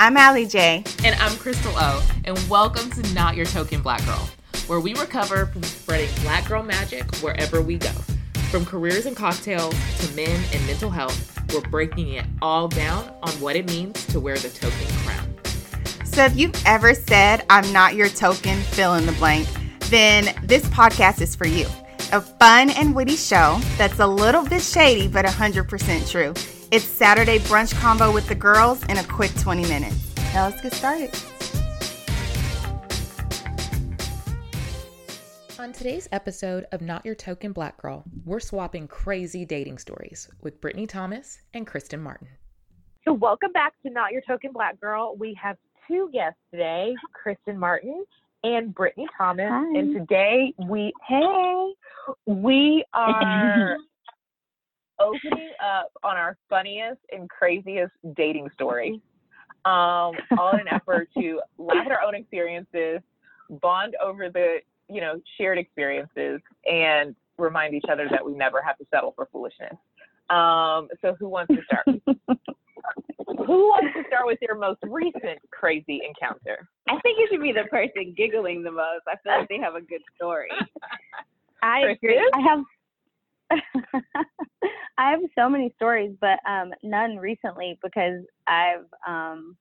I'm Allie J. And I'm Crystal O. And welcome to Not Your Token Black Girl, where we recover from spreading black girl magic wherever we go. From careers and cocktails to men and mental health, we're breaking it all down on what it means to wear the token crown. So if you've ever said, I'm not your token, fill in the blank, then this podcast is for you. A fun and witty show that's a little bit shady, but 100% true. It's Saturday brunch combo with the girls in a quick 20 minutes. Now let's get started. On today's episode of Not Your Token Black Girl, we're swapping crazy dating stories with Brittany Thomas and Kristen Martin. So, welcome back to Not Your Token Black Girl. We have two guests today, Kristen Martin and Brittany Thomas. Hi. And today we, hey, we are opening up on our funniest and craziest dating story. Um, all in an effort to laugh at our own experiences, bond over the, you know, shared experiences, and remind each other that we never have to settle for foolishness. Um, so who wants to start? who wants to start with your most recent crazy encounter? I think you should be the person giggling the most. I feel like they have a good story. I agree. I have I have so many stories, but um, none recently because I've um,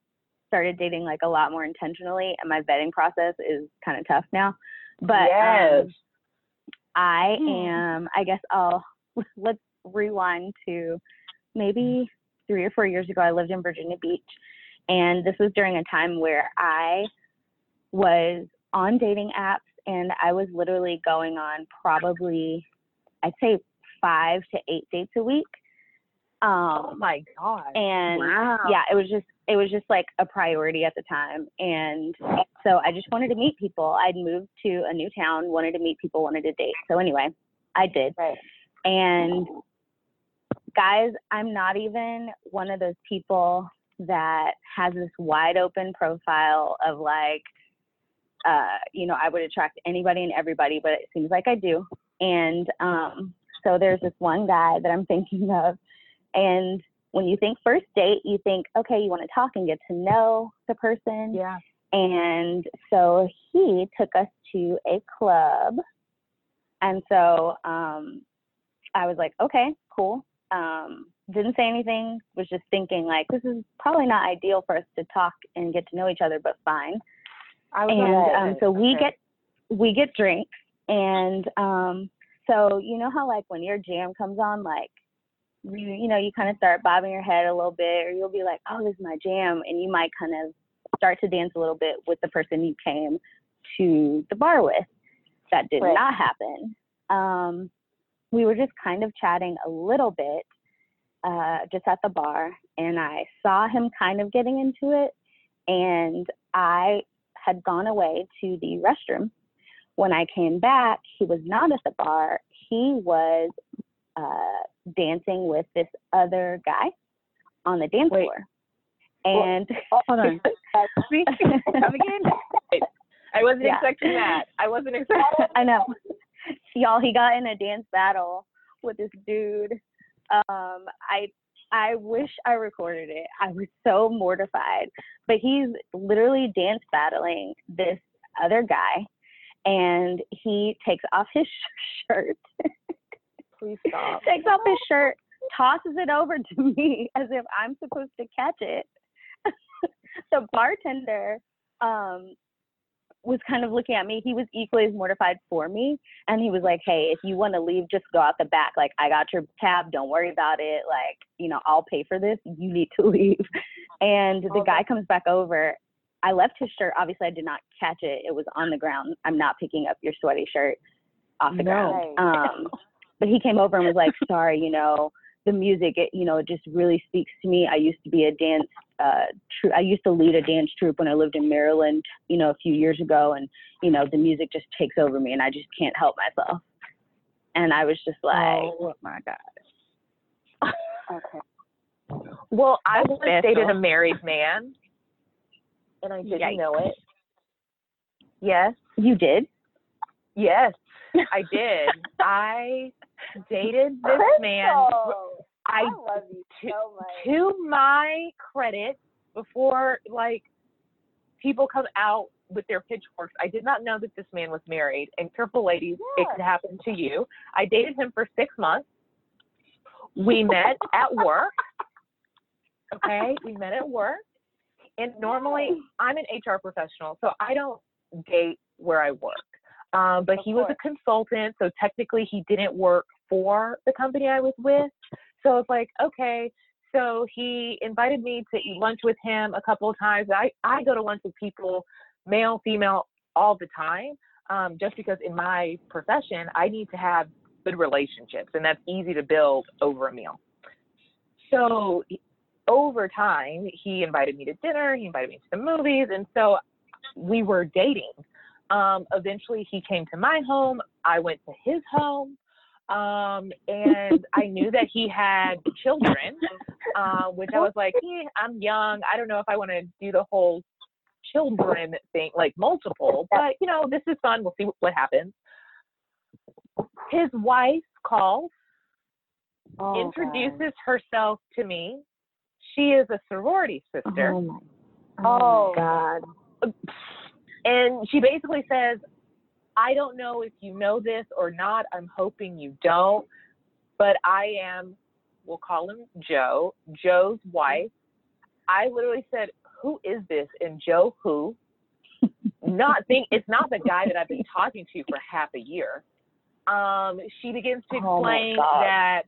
started dating like a lot more intentionally, and my vetting process is kind of tough now. But yes. um, I Hmm. am. I guess I'll let's rewind to maybe three or four years ago. I lived in Virginia Beach, and this was during a time where I was on dating apps, and I was literally going on probably, I'd say five to eight dates a week. oh Um, my god. and wow. yeah, it was just it was just like a priority at the time, and so I just wanted to meet people. I'd moved to a new town, wanted to meet people, wanted to date. So anyway, I did. Right. And guys, I'm not even one of those people that has this wide open profile of like, uh, you know, I would attract anybody and everybody, but it seems like I do. And um, so there's this one guy that I'm thinking of, and when you think first date, you think, okay, you want to talk and get to know the person. Yeah. And so he took us to a club. And so um, I was like, okay, cool. Um, didn't say anything, was just thinking, like, this is probably not ideal for us to talk and get to know each other, but fine. I was And um, so we Okay. get we get drinks, and um, so you know how like when your jam comes on, like you you know you kind of start bobbing your head a little bit, or you'll be like, oh, this is my jam, and you might kind of start to dance a little bit with the person you came to the bar with. That did Right. not happen. Um, we were just kind of chatting a little bit, uh, just at the bar, and I saw him kind of getting into it, and I had gone away to the restroom. When I came back, he was not at the bar. He was uh, dancing with this other guy on the dance Wait. floor. And Hold on. Come again? I wasn't Yeah. expecting that. I wasn't expecting. I know. Y'all, he got in a dance battle with this dude. Um, I I wish I recorded it. I was so mortified. But he's literally dance battling this other guy and he takes off his shirt, Please stop. takes off his shirt, tosses it over to me as if I'm supposed to catch it. the bartender um was kind of looking at me. He was equally as mortified for me. And he was like, Hey, if you want to leave, just go out the back. Like, I got your tab. Don't worry about it. Like, you know, I'll pay for this. You need to leave. And the guy comes back over. I left his shirt. Obviously, I did not catch it. It was on the ground. I'm not picking up your sweaty shirt off the No. ground. Um, but he came over and was like, Sorry, you know, the music, it, you know, it just really speaks to me. I used to be a dance, uh, tr- I used to lead a dance troupe when I lived in Maryland, you know, a few years ago. And, you know, the music just takes over me and I just can't help myself. And I was just like, Oh. my God. Okay. Well, I once dated a married man, and I didn't Yikes. know it. Yes, You did? yes, I did. I dated this man. I love you to, to my credit, before like people come out with their pitchforks. I did not know that this man was married. And careful, ladies, it could happen to you. I dated him for six months. We met at work. Okay, we met at work. And normally, I'm an HR professional, so I don't date where I work. Um, but Of he was a consultant, so technically he didn't work for the company I was with. So it's like, okay. So he invited me to eat lunch with him a couple of times. I, I go to lunch with people, male, female, all the time, um, just because in my profession, I need to have good relationships, and that's easy to build over a meal. So over time, he invited me to dinner, he invited me to the movies, and so we were dating. Um, eventually, he came to my home. I went to his home. Um, and I knew that he had children, uh, which I was like, eh, I'm young. I don't know if I want to do the whole children thing, like multiple, but you know, this is fun. We'll see what, happens. His wife calls, Oh, introduces herself to me. She is a sorority sister. Oh my, Oh. oh my God. And she basically says, I don't know if you know this or not. I'm hoping you don't. But I am, we'll call him Joe, Joe's wife. I literally said, Who is this? And Joe, who? not think it's not the guy that I've been talking to for half a year. Um, she begins to Oh explain God. that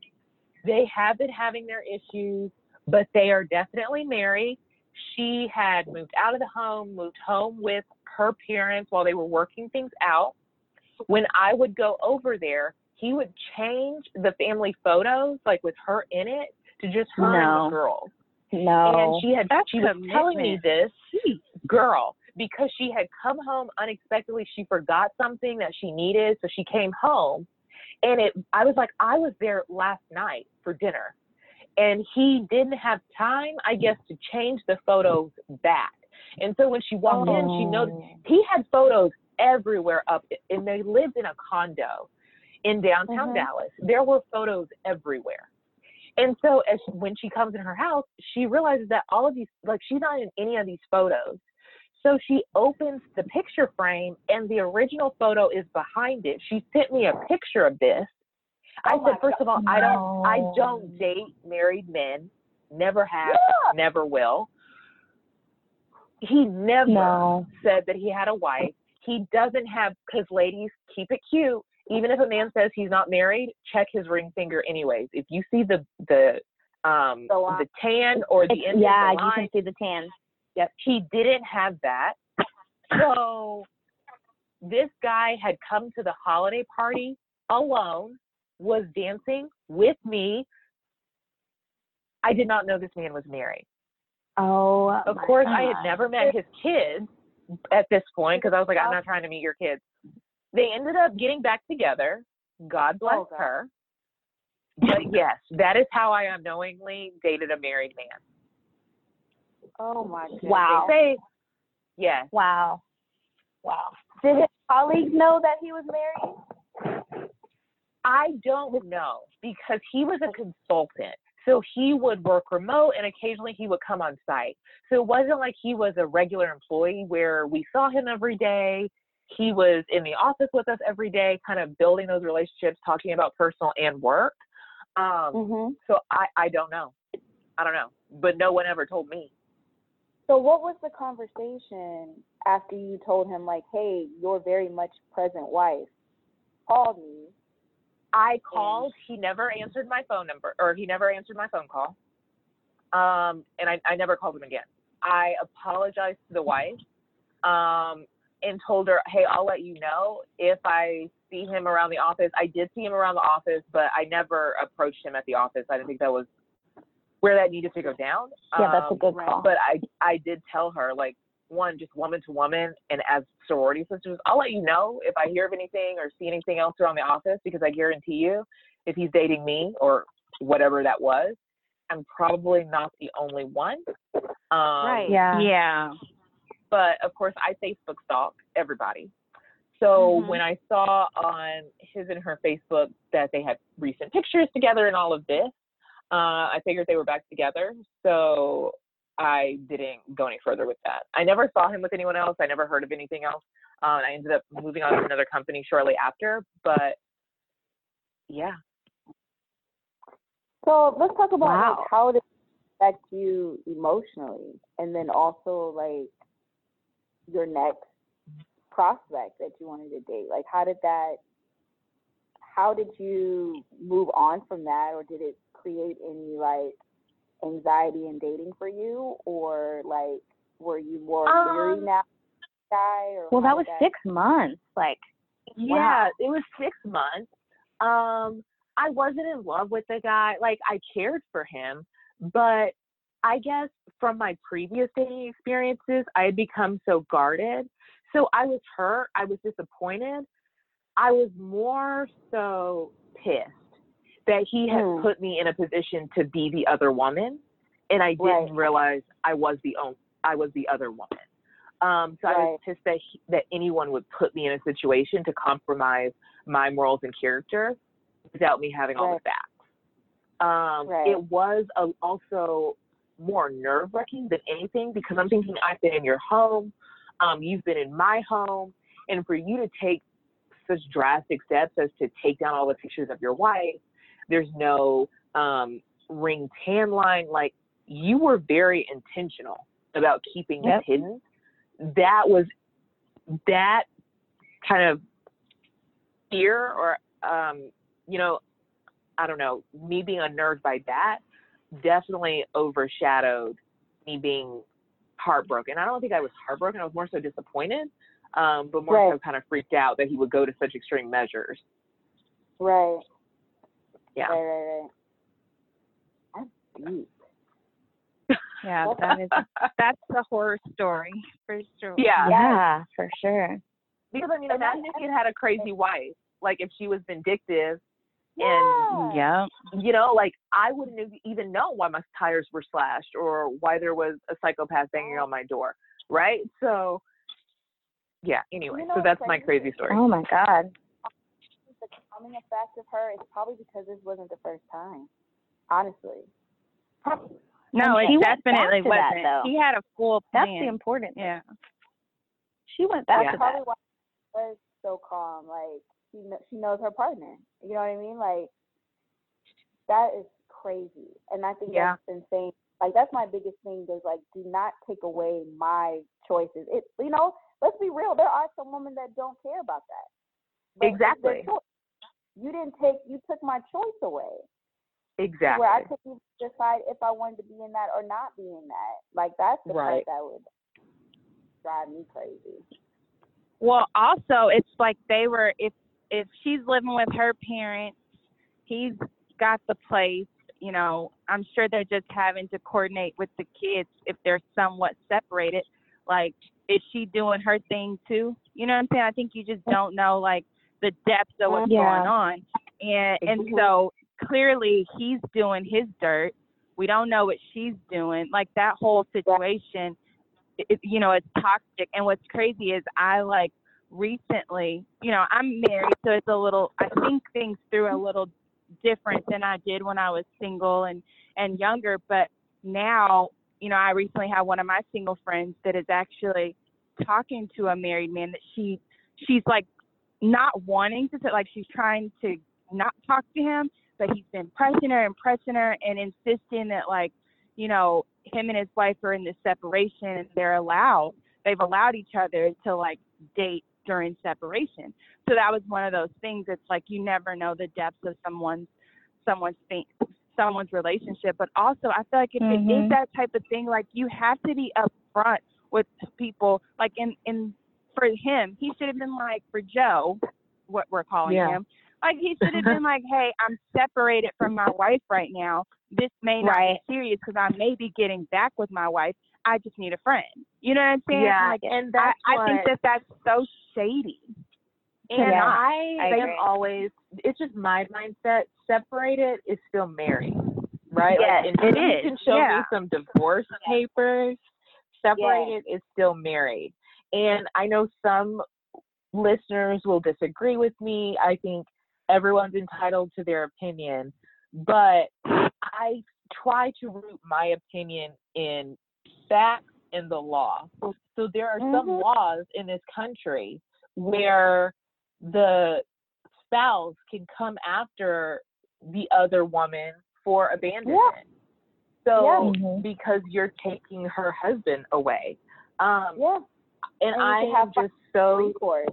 they have been having their issues, but they are definitely married. She had moved out of the home, moved home with her parents while they were working things out. When I would go over there, he would change the family photos, like with her in it, to just her and No. the girls. No. And she had That's she was telling me commitment. this girl because she had come home unexpectedly. She forgot something that she needed, so she came home. And it I was like, I was there last night for dinner. And he didn't have time, I guess, to change the photos back. And so when she walked in, she noticed Oh. he had photos everywhere up and they lived in a condo in downtown Mhm. Dallas. There were photos everywhere. And so as when she comes in her house, she realizes that all of these like she's not in any of these photos. So she opens the picture frame and the original photo is behind it. She sent me a picture of this. I Oh said, first of all, I don't I don't date married men. Never have, never will. He never No. said that he had a wife. He doesn't have, because ladies, keep it cute. Even if a man says he's not married, check his ring finger anyways. If you see the the um The the tan or the It's- end yeah, the you can see the tan. Yep. He didn't have that. So this guy had come to the holiday party alone, was dancing with me. I did not know this man was married. Oh. Of course, I had never met his kids at this point because I was like, I'm not trying to meet your kids. They ended up getting back together. God bless Oh, God. her. But yes, that is how I unknowingly dated a married man. Oh my God. Wow. They say, yes. Wow. Wow. Did his colleagues know that he was married? I don't know because he was a consultant. So he would work remote and occasionally he would come on site. So it wasn't like he was a regular employee where we saw him every day. He was in the office with us every day, kind of building those relationships, talking about personal and work. Um, Mm-hmm. so I, I don't know. I don't know. But no one ever told me. So what was the conversation after you told him like, hey, your very much present wife called me? I called. He never answered my phone number, or he never answered my phone call. Um, and I, I never called him again. I apologized to the wife, um, and told her, "Hey, I'll let you know if I see him around the office." I did see him around the office, but I never approached him at the office. I didn't think that was where that needed to go down. Yeah, that's a Um, good call. But I, I did tell her, like, one, just woman to woman, and as sorority sisters, I'll let you know if I hear of anything or see anything else around the office because I guarantee you, if he's dating me or whatever that was, I'm probably not the only one. Um, Yeah. Yeah. But of course, I Facebook stalk everybody. So Mhm. when I saw on his and her Facebook that they had recent pictures together and all of this, uh, I figured they were back together. So I didn't go any further with that. I never saw him with anyone else. I never heard of anything else. Um, I ended up moving on to another company shortly after. But yeah. So let's talk about Wow. like, how did it affect you emotionally, and then also like your next prospect that you wanted to date. Like, how did that? How did you move on from that, or did it create any like anxiety in dating for you, or like were you more leery Um, now, guy? Or Well, that was did six months. Like, Yeah, it was six months. Um, I wasn't in love with the guy. Like I cared for him, but I guess from my previous dating experiences, I had become so guarded. So I was hurt. I was disappointed. I was more so pissed that he had Hmm. put me in a position to be the other woman, and I didn't Right. realize I was the own, I was the other woman. Um, so I was Right. pissed that he, that anyone would put me in a situation to compromise my morals and character without me having all the Right. facts. Um, Right. It was a, also more nerve wracking than anything because I'm thinking I've been in your home, um, you've been in my home, and for you to take such drastic steps as to take down all the pictures of your wife, there's no um, ring tan line. Like you were very intentional about keeping Yep. this hidden. That was that kind of fear or um, you know, I don't know, me being unnerved by that definitely overshadowed me being heartbroken. I don't think I was heartbroken. I was more so disappointed, um, but more so kind of freaked out that he would go to such extreme measures. right? Yeah. Right, right, right. That's deep. Yeah, that is that's the horror story for sure. Yeah. yeah, for sure. Because I mean, imagine if you had a crazy wife, like if she was vindictive, and Yeah. You know, like I wouldn't have even know why my tires were slashed or why there was a psychopath banging on my door, right? So, yeah. Anyway, You know so that's my crazy? crazy story. Oh my God. The calming effect of her is probably because this wasn't the first time. Honestly. No, And it she definitely wasn't. though. he had a full plan. That's the important thing. yeah. She went back Yeah. to Probably that. why she was so calm. Like she kn- she knows her partner. You know what I mean? Like that is crazy, and I think Yeah. that's insane. Like that's my biggest thing. Is like do not take away my choices. It you know. Let's be real. There are some women that don't care about that. But it's their Exactly. choice. You didn't take. You took my choice away. Exactly. where I couldn't decide if I wanted to be in that or not be in that. Like that's the Right. part that would drive me crazy. Well, also it's like they were if if she's living with her parents, he's got the place, you know, I'm sure they're just having to coordinate with the kids if they're somewhat separated. Like, is she doing her thing too? You know what I'm saying? I think you just don't know like the depths of what's Yeah. going on. And and so clearly he's doing his dirt. We don't know what she's doing. Like that whole situation it, you know, it's toxic. And what's crazy is I like recently, you know, I'm married, so it's a little, I think things through a little different than I did when I was single and, and younger. But now, you know, I recently had one of my single friends that is actually talking to a married man that she, she's like not wanting to, like she's trying to not talk to him, but he's been pressing her and pressing her and insisting that like, you know, him and his wife are in this separation and they're allowed they've allowed each other to like date during separation. So that was one of those things. It's like you never know the depths of someone's someone's thing, someone's relationship. But also, I feel like if it Mhm. is that type of thing, like you have to be upfront with people. Like in in for him, he should have been like for Joe, what we're calling Yeah. him. Like he should have been like, hey, I'm separated from my wife right now. This may not Right. be serious because I may be getting back with my wife. I just need a friend. You know what I'm saying? Yeah, Like, and I, that's I think that that's so shady. And Yeah, I, I agree. always, it's just my mindset. Separated is still married, right? Yes, like, it you can show yeah. me some divorce papers. Separated is still married, and I know some listeners will disagree with me. I think everyone's entitled to their opinion, but I try to root my opinion in facts and the law. So there are some Mhm. laws in this country where the spouse can come after the other woman for abandonment. So Yeah. Mhm. because you're taking her husband away. Um Yeah. And And I have just so Recourse.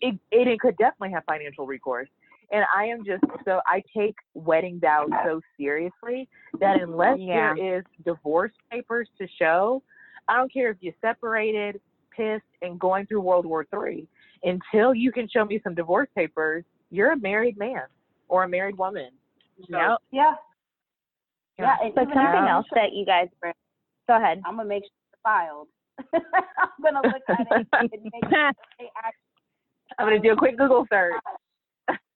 it, it, it could definitely have financial recourse. And I am just so I take wedding vows so seriously that unless Yeah. there is divorce papers to show, I don't care if you're separated, pissed, and going through World War Three. Until you can show me some divorce papers, you're a married man or a married woman. So, Yep. Yeah. Yeah. Yeah. and But something else sure- that you guys bring. Go ahead. I'm gonna make sure it's filed. I'm gonna look at it and make sure they. I'm gonna do a quick Google search.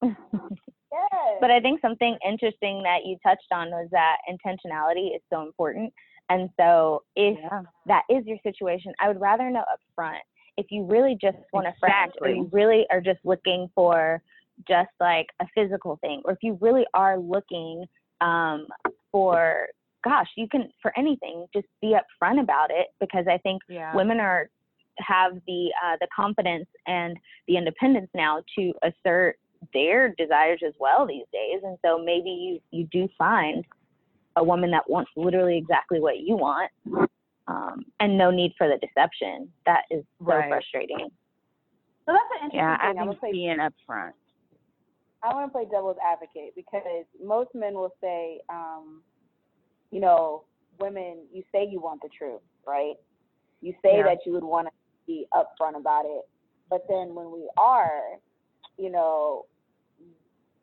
Yes. But I think something interesting that you touched on was that intentionality is so important. And so if Yeah. that is your situation, I would rather know up front. If you really just want a friend or you really are just looking for just like a physical thing, or if you really are looking um, for, gosh, you can, for anything, just be upfront about it because I think Yeah. women are have the uh, the confidence and the independence now to assert their desires as well these days and so maybe you you do find a woman that wants literally exactly what you want um, and no need for the deception that is so Right. frustrating so that's an interesting Yeah, I thing. I'm think play being upfront. I want to play devil's advocate because most men will say, um, you know, women, you say you want the truth, right? You say Yeah. that you would want to be upfront about it, but then when we are, you know,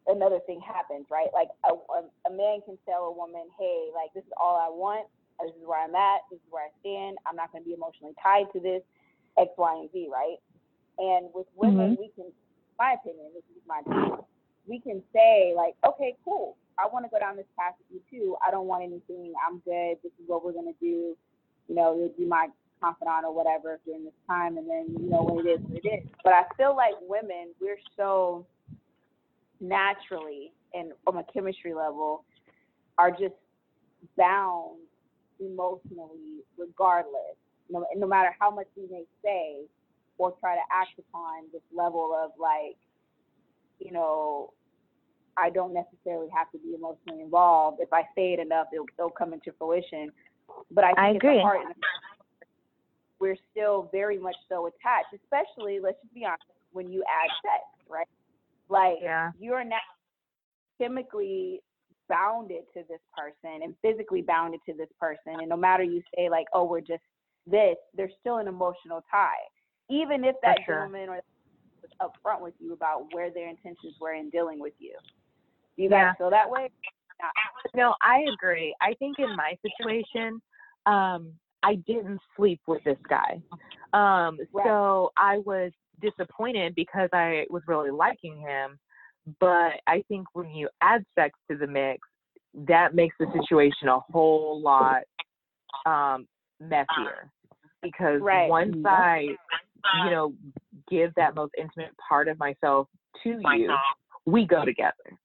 another thing happens, right? Like a, a, a man can tell a woman, hey, like this is all I want. This is where I'm at. This is where I stand. I'm not going to be emotionally tied to this X, Y, and Z, right? And with women, mm-hmm. we can, my opinion, this is my opinion, we can say like, okay, cool. I want to go down this path with you too. I don't want anything. I'm good. This is what we're gonna do. You know, you'll be my confidant or whatever during this time, and then you know when it is, what it is. But I feel like women, we're so naturally and from a chemistry level are just bound emotionally regardless. No, no matter how much we may say or try to act upon this level of like, you know, I don't necessarily have to be emotionally involved. If I say it enough, it'll, it'll come into fruition. But I think I agree. the heart, and the- we're still very much so attached. Especially, let's just be honest, when you add sex, right? Like Yeah. you're now chemically bounded to this person and physically bounded to this person. And no matter you say like, oh, we're just this, there's still an emotional tie. Even if that sure. gentleman or was upfront with you about where their intentions were in dealing with you. Do you Yeah. guys feel that way? No, I agree. I think in my situation, um, I didn't sleep with this guy. Um, Right. so I was disappointed because I was really liking him. But I think when you add sex to the mix, that makes the situation a whole lot um, messier. Because Right. once I, you know, give that most intimate part of myself to you, we go together.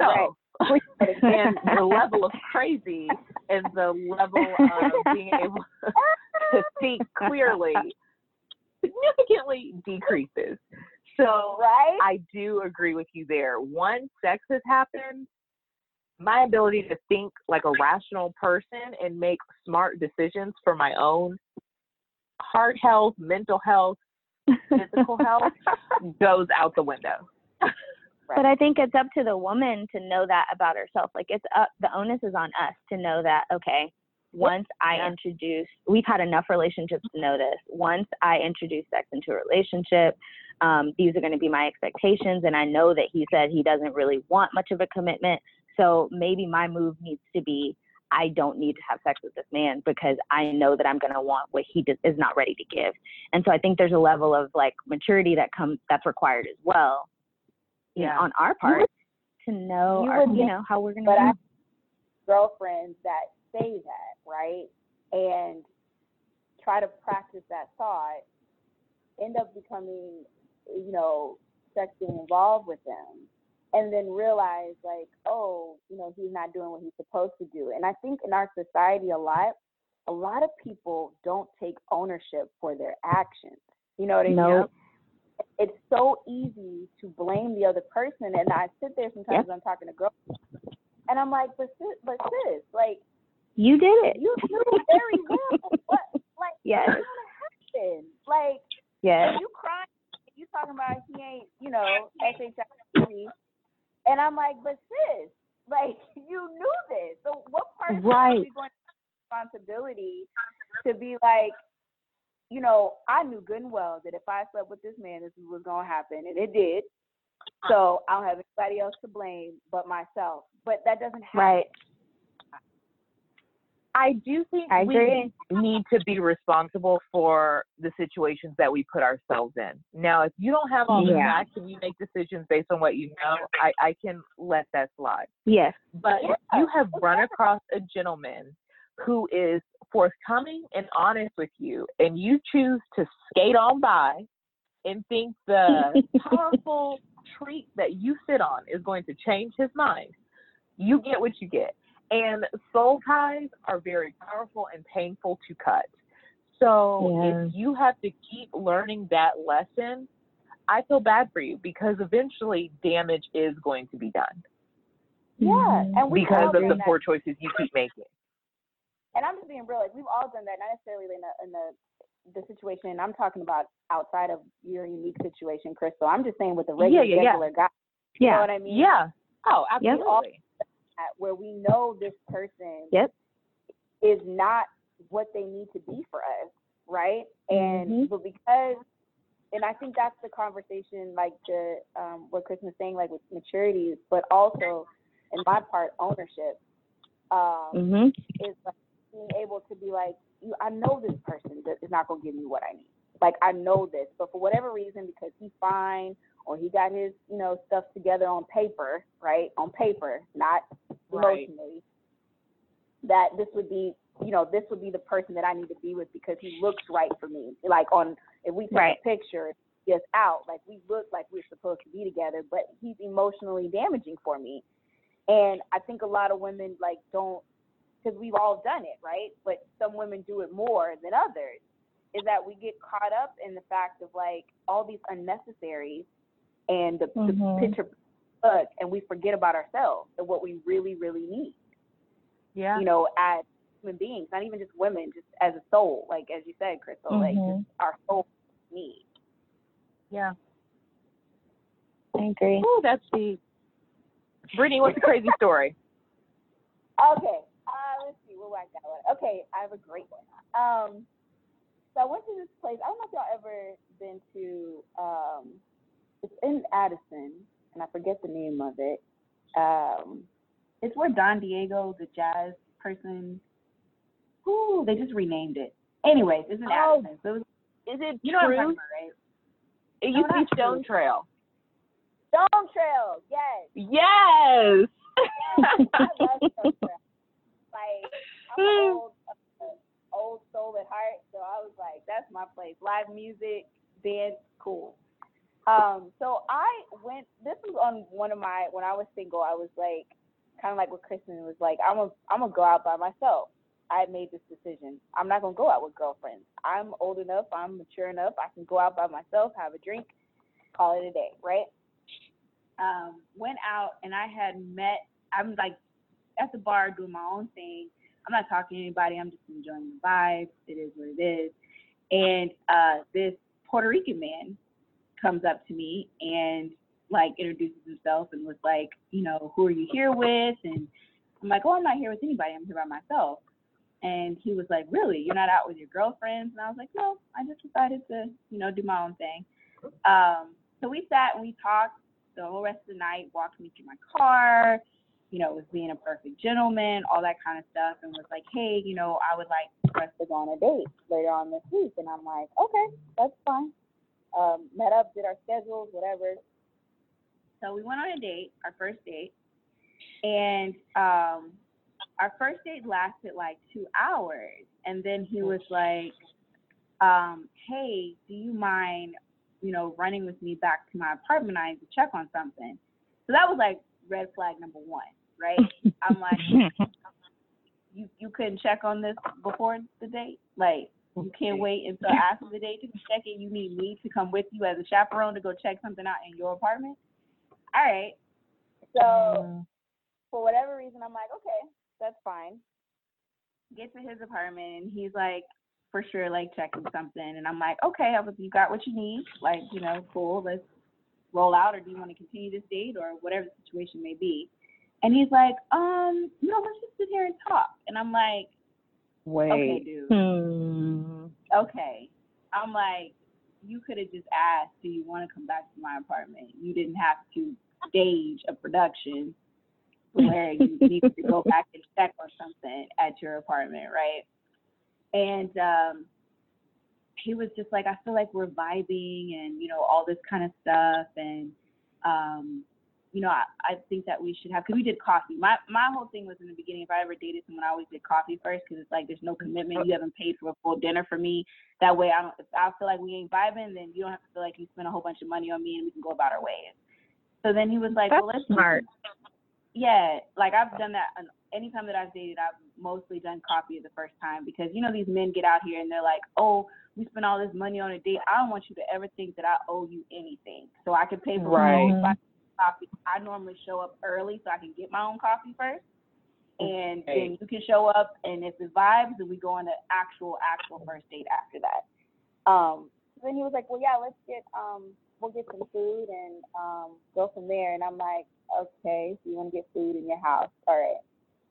So, Right. and the level of crazy and the level of being able to think clearly significantly decreases. So Right? I do agree with you there. Once sex has happened, my ability to think like a rational person and make smart decisions for my own heart health, mental health, physical health goes out the window. But I think it's up to the woman to know that about herself. Like it's up, the onus is on us to know that, okay, once I Yeah. introduce, we've had enough relationships to know this. Once I introduce sex into a relationship, um, these are going to be my expectations. And I know that he said he doesn't really want much of a commitment. So maybe my move needs to be, I don't need to have sex with this man because I know that I'm going to want what he does, is not ready to give. And so I think there's a level of like maturity that comes, that's required as well Yeah. on our part to know, you our, would you know, how we're gonna. But I girlfriends that say that, right? And try to practice that thought, end up becoming, you know, sexually involved with them. And then realize like, oh, you know, he's not doing what he's supposed to do. And I think in our society a lot, a lot of people don't take ownership for their actions. You know what I mean? Nope. It's so easy to blame the other person, and I sit there sometimes when I'm talking to girls, and I'm like, but sis, but sis, like You did it. you knew very well what, like Yes. what's gonna happen. Like Yes. you crying, you talking about he ain't, you know, SHIV, and I'm like, but sis, like you knew this. So what part Right. we going to responsibility to be like, you know, I knew good and well that if I slept with this man, this was gonna happen, and it did. So I don't have anybody else to blame but myself. But that doesn't happen. Right. I do think I we need to be responsible for the situations that we put ourselves in. Now, if you don't have all the Yeah. facts and you make decisions based on what you know, I, I can let that slide. Yes. But if you have run across a gentleman who is forthcoming and honest with you, and you choose to skate on by and think the powerful treat that you sit on is going to change his mind, you get what you get. And soul ties are very powerful and painful to cut. So Yeah. if you have to keep learning that lesson, I feel bad for you because eventually damage is going to be done Yeah, Mhm. and we because of the poor choices you keep making. And I'm just being real. Like we've all done that, not necessarily in the in the the situation. I'm talking about outside of your unique situation, Crystal. I'm just saying with the regular, Yeah, yeah, yeah. guy. You know Yeah. what I mean? Yeah. Oh, absolutely. Where we know this person Yep. is not what they need to be for us, right? And Mhm. but because, and I think that's the conversation, like the um, what Chris was saying, like with maturity, but also in my part, ownership. Um, Mhm. is like being able to be like, you, I know this person that is not gonna give me what I need. Like I know this, but for whatever reason, because he's fine or he got his, you know, stuff together on paper, right? On paper, not Right. emotionally. That this would be, you know, this would be the person that I need to be with because he looks right for me. Like on, if we take Right. a picture, just out, like we look like we're supposed to be together, but he's emotionally damaging for me. And I think a lot of women like don't because we've all done it, right? But some women do it more than others. Is that we get caught up in the fact of like all these unnecessaries and the, Mhm. the picture book, and we forget about ourselves and what we really, really need. Yeah. You know, as human beings, not even just women, just as a soul, like as you said, Crystal, like Mhm. just our soul needs. Yeah. I agree. Oh, that's the Brittany, what's the crazy story? Okay, let's I got. One. Okay, I have a great one. Um, so I went to this place. I don't know if y'all ever been to. Um, it's in Addison, and I forget the name of it. Um, it's where Don Diego, the jazz person, who they just renamed it. Anyways, it's in Oh, Addison. So it was, Is it you know what I'm talking about, right? It No, used to be. Stone Trail. Stone Trail, yes. Yes. I love Stone Trail. Like I'm an old, old soul at heart, so I was like, that's my place. Live music, dance, cool. Um, so I went. This was on one of my when I was single. I was like, kind of like what Kristen was like. I'm a, I'm gonna go out by myself. I made this decision. I'm not gonna go out with girlfriends. I'm old enough. I'm mature enough. I can go out by myself, have a drink, call it a day, right? Um, went out and I had met. I'm like at the bar doing my own thing. I'm not talking to anybody. I'm just enjoying the vibe. It is what it is. And uh, this Puerto Rican man comes up to me and like introduces himself and was like, you know, who are you here with? And I'm like, oh, I'm not here with anybody. I'm here by myself. And he was like, really? You're not out with your girlfriends? And I was like, no, I just decided to, you know, do my own thing. Um, so we sat and we talked the whole rest of the night, walked me to my car, you know, was being a perfect gentleman, all that kind of stuff, and was like, hey, you know, I would like for us to go on a date later on this week. And I'm like, okay, that's fine. Um, met up, did our schedules, whatever. So we went on a date, our first date, and um, our first date lasted like two hours. And then he was like, um, hey, do you mind, you know, running with me back to my apartment? I need to check on something. So that was like red flag number one, right? I'm like, you you couldn't check on this before the date? Like you can't wait until after the date to check it. You need me to come with you as a chaperone to go check something out in your apartment. All right. So Mm. for whatever reason, I'm like, okay, that's fine. Get to his apartment and he's like, for sure, like checking something. And I'm like, okay, I was, you got what you need. Like, you know, cool. Let's roll out, or do you want to continue this date, or whatever the situation may be. And he's like, um, no, let's just sit here and talk. And I'm like, okay, Wait. dude. Hmm. okay. I'm like, you could have just asked, do you want to come back to my apartment? You didn't have to stage a production where you need to go back and check on something at your apartment, right? And um, he was just like, I feel like we're vibing and, you know, all this kind of stuff. And, um, you know, I, I think that we should have, because we did coffee. My my whole thing was in the beginning, if I ever dated someone, I always did coffee first, because it's like there's no commitment. You haven't paid for a full dinner for me. That way, I don't. If I feel like we ain't vibing, then you don't have to feel like you spent a whole bunch of money on me, and we can go about our ways. So then he was like, That's well, let's smart. yeah, like I've done that. on- Anytime that I've dated, I've mostly done coffee the first time because you know these men get out here and they're like, "Oh, we spent all this money on a date. I don't want you to ever think that I owe you anything, so I can pay for my Right. own I normally show up early so I can get my own coffee first, and then you can show up, and if it vibes, then we go on an actual actual first date after that. Um, then he was like, well, yeah, let's get um, we'll get some food and um, go from there. And I'm like, okay, so you want to get food in your house? All right.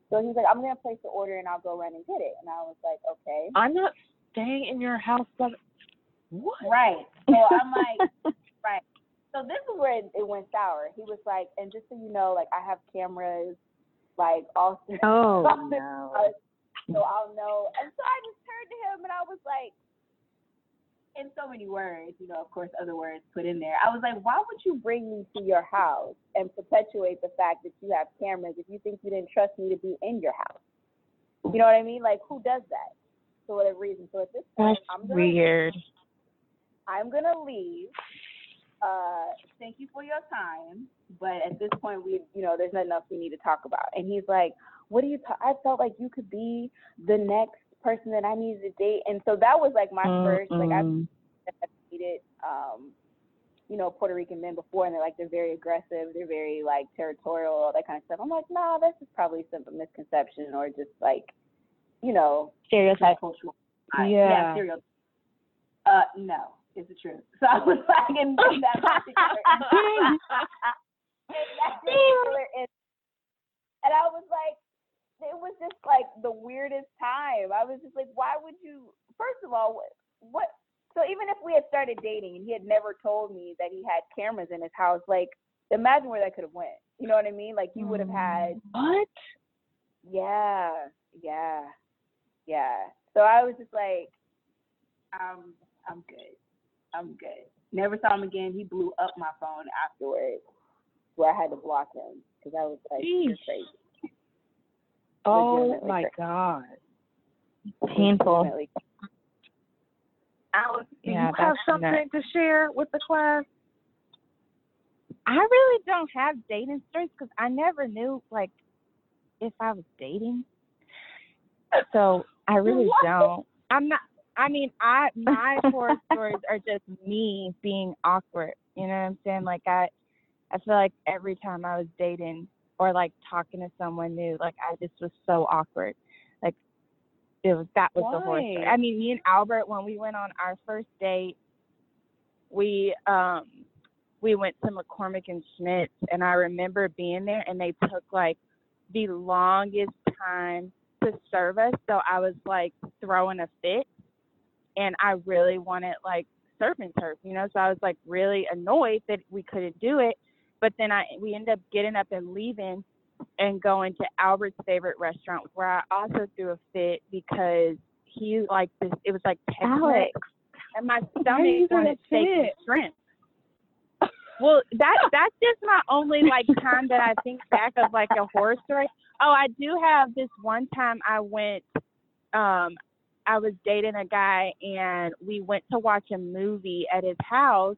So he's like, I'm gonna place the order and I'll go run and get it. And I was like, okay. I'm not staying in your house. But what? Right. So I'm like, right. So this is where it, it went sour. He was like, and just so you know, like I have cameras, like all Oh no. so I'll know. And so I just turned to him and I was like, in so many words, you know, of course, other words put in there. I was like, why would you bring me to your house and perpetuate the fact that you have cameras if you think you didn't trust me to be in your house? You know what I mean? Like who does that for whatever reason? So at this point, That's I'm gonna weird. I'm gonna leave. Uh, thank you for your time, but at this point, we, you know, there's nothing else we need to talk about. And he's like, "What do you? Ta- I felt like you could be the next person that I needed to date." And so that was like my first, like I've Mm-mm. dated, um, you know, Puerto Rican men before, and they're like they're very aggressive, they're very like territorial, all that kind of stuff. I'm like, nah, that's just probably some misconception or just like, you know, stereotype. Cultural. Yeah. yeah stereotype. Uh, no, is the truth. So I was like, in, in that particular in that particular and I was like, it was just like the weirdest time. I was just like, why would you? First of all, what? what so even if we had started dating and he had never told me that he had cameras in his house, like imagine where that could have went. You know what I mean? Like you would have had, mm, What? yeah, yeah, yeah. So I was just like, I'm I'm good. I'm good. Never saw him again. He blew up my phone afterwards. where I had to block him because I was like, you're Jeez. crazy. Oh Legitimately my crazy. God. Painful. Legitimately. Alex, do Yeah, you have that's nuts. something to share with the class? I really don't have dating stories because I never knew like if I was dating. So I really don't. I'm not. I mean, I my horror stories are just me being awkward. You know what I'm saying? Like I, I feel like every time I was dating or like talking to someone new, like I just was so awkward. Like it was that was the horror story. I mean, me and Albert when we went on our first date, we um we went to McCormick and Schmick's, and I remember being there, and they took like the longest time to serve us. So I was like throwing a fit, and I really wanted like surf and turf, you know. So I was like really annoyed that we couldn't do it. But then I we ended up getting up and leaving and going to Albert's favorite restaurant where I also threw a fit because he liked this. It was like Alex, and my stomach wanted steak and shrimp. Well, that that's just my only like time that I think back of like a horror story. Oh, I do have this one time I went um I was dating a guy and we went to watch a movie at his house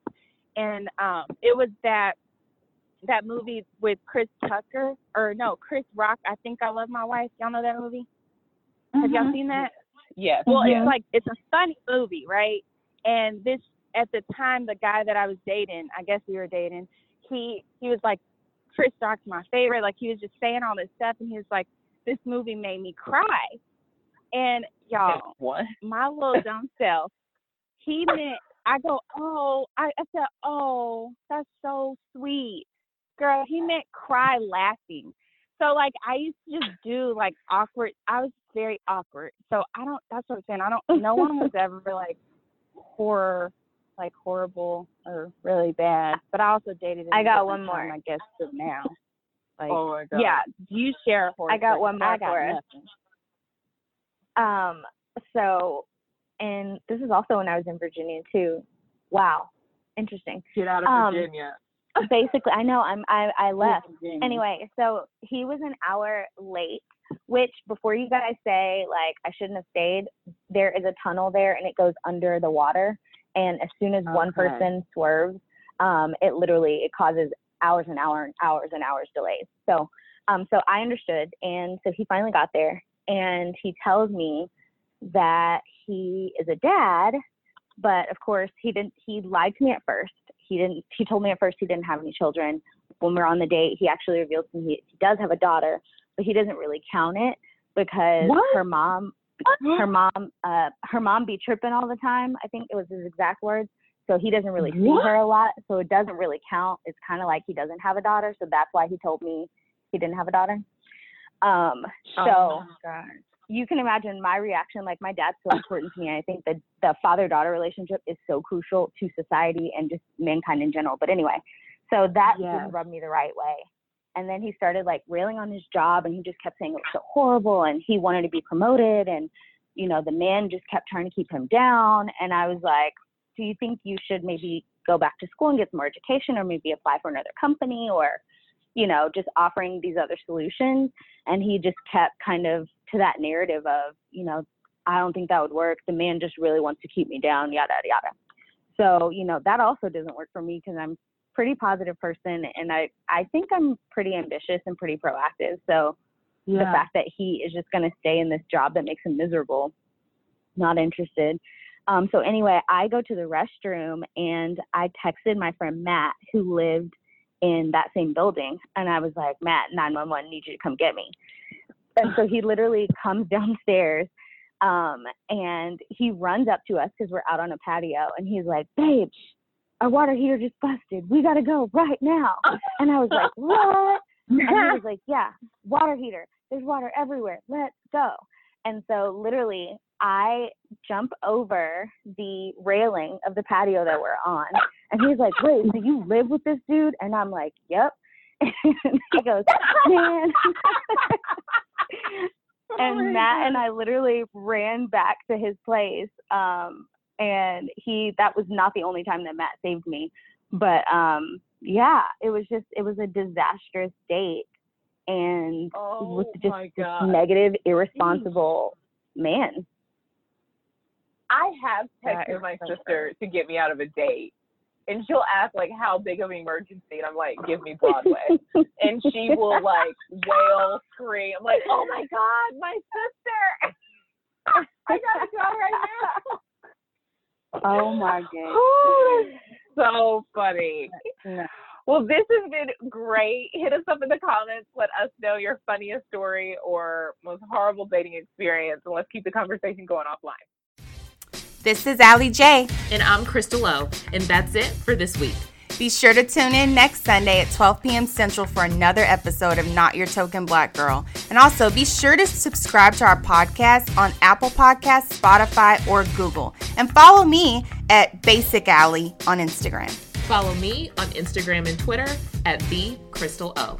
and um it was that that movie with Chris Tucker or no, Chris Rock, I think I love my wife. Y'all know that movie? Have y'all seen that? Yes. Well, yes. it's like it's a funny movie, right? And this at the time, the guy that I was dating, I guess we were dating, he he was like, Chris Rock's my favorite. Like he was just saying all this stuff, and he was like, this movie made me cry. And y'all, what? my little dumb self, he meant I go, oh, I, I said, oh, that's so sweet, girl. He meant cry laughing. So like I used to just do like awkward. I was very awkward. So I don't. That's what I'm saying. I don't. No one was ever like horror, like horrible or really bad. But I also dated. I got one time, more. I guess now. Like Oh my god. yeah, Do you share a horror. I got story, one but I more got for us. Um, so, and this is also when I was in Virginia too. Wow, interesting. Get out of Um, Virginia. Basically, I know I'm I I left. Anyway, so he was an hour late. Which before you guys say like I shouldn't have stayed, there is a tunnel there and it goes under the water. And as soon as one person swerves, um, it literally it causes hours and hours and hours and hours delays. So, um, so I understood, and so he finally got there, and he tells me that he is a dad, but of course he didn't. He lied to me at first. He didn't. He told me at first he didn't have any children. When we are on the date, he actually revealed to me he, does have a daughter, but he doesn't really count it because What? her mom, her mom, uh, her mom be tripping all the time. I think it was his exact words. So he doesn't really see What? her a lot. So it doesn't really count. It's kind of like he doesn't have a daughter. So that's why he told me he didn't have a daughter. Um, so Oh you can imagine my reaction. Like my dad's so important to me. I think that the father-daughter relationship is so crucial to society and just mankind in general. But anyway, so that Yes. didn't rub me the right way. And then he started like railing on his job, and he just kept saying it was so horrible, and he wanted to be promoted, and you know the man just kept trying to keep him down. And I was like, do you think you should maybe go back to school and get some more education, or maybe apply for another company, or you know, just offering these other solutions. And he just kept kind of to that narrative of, you know, I don't think that would work. The man just really wants to keep me down, yada, yada, yada. So, you know, that also doesn't work for me because I'm pretty positive person and I, I think I'm pretty ambitious and pretty proactive. So the fact that he is just going to stay in this job that makes him miserable, not interested. Um, so anyway, I go to the restroom and I texted my friend Matt who lived in that same building. And I was like, Matt, 911, need you to come get me. And so he literally comes downstairs um, and he runs up to us because we're out on a patio and he's like, babe, our water heater just busted. We got to go right now. And I was like, what? And he was like, yeah, water heater. There's water everywhere. Let's go. And so literally, I jump over the railing of the patio that we're on. And he's like, wait, do you live with this dude? And I'm like, yep. And he goes, man. and Matt and I literally ran back to his place. Um, and he, that was not the only time that Matt saved me. But um, yeah, it was just, it was a disastrous date. And Oh with just my negative, irresponsible man. I have texted my so sister to get me out of a date. And she'll ask like how big of an emergency and I'm like, give me Broadway. and she will like wail, scream. I'm like, oh my God, my sister. I gotta go right now. Oh my god. so funny. No. Well, this has been great. Hit us up in the comments. Let us know your funniest story or most horrible dating experience, and let's keep the conversation going offline. This is Allie J. And I'm Crystal O, and that's it for this week. Be sure to tune in next Sunday at 12 p.m. Central for another episode of Not Your Token Black Girl. And also be sure to subscribe to our podcast on Apple Podcasts, Spotify, or Google. And follow me at Basic Allie on Instagram. Follow me on Instagram and Twitter at the Crystal O.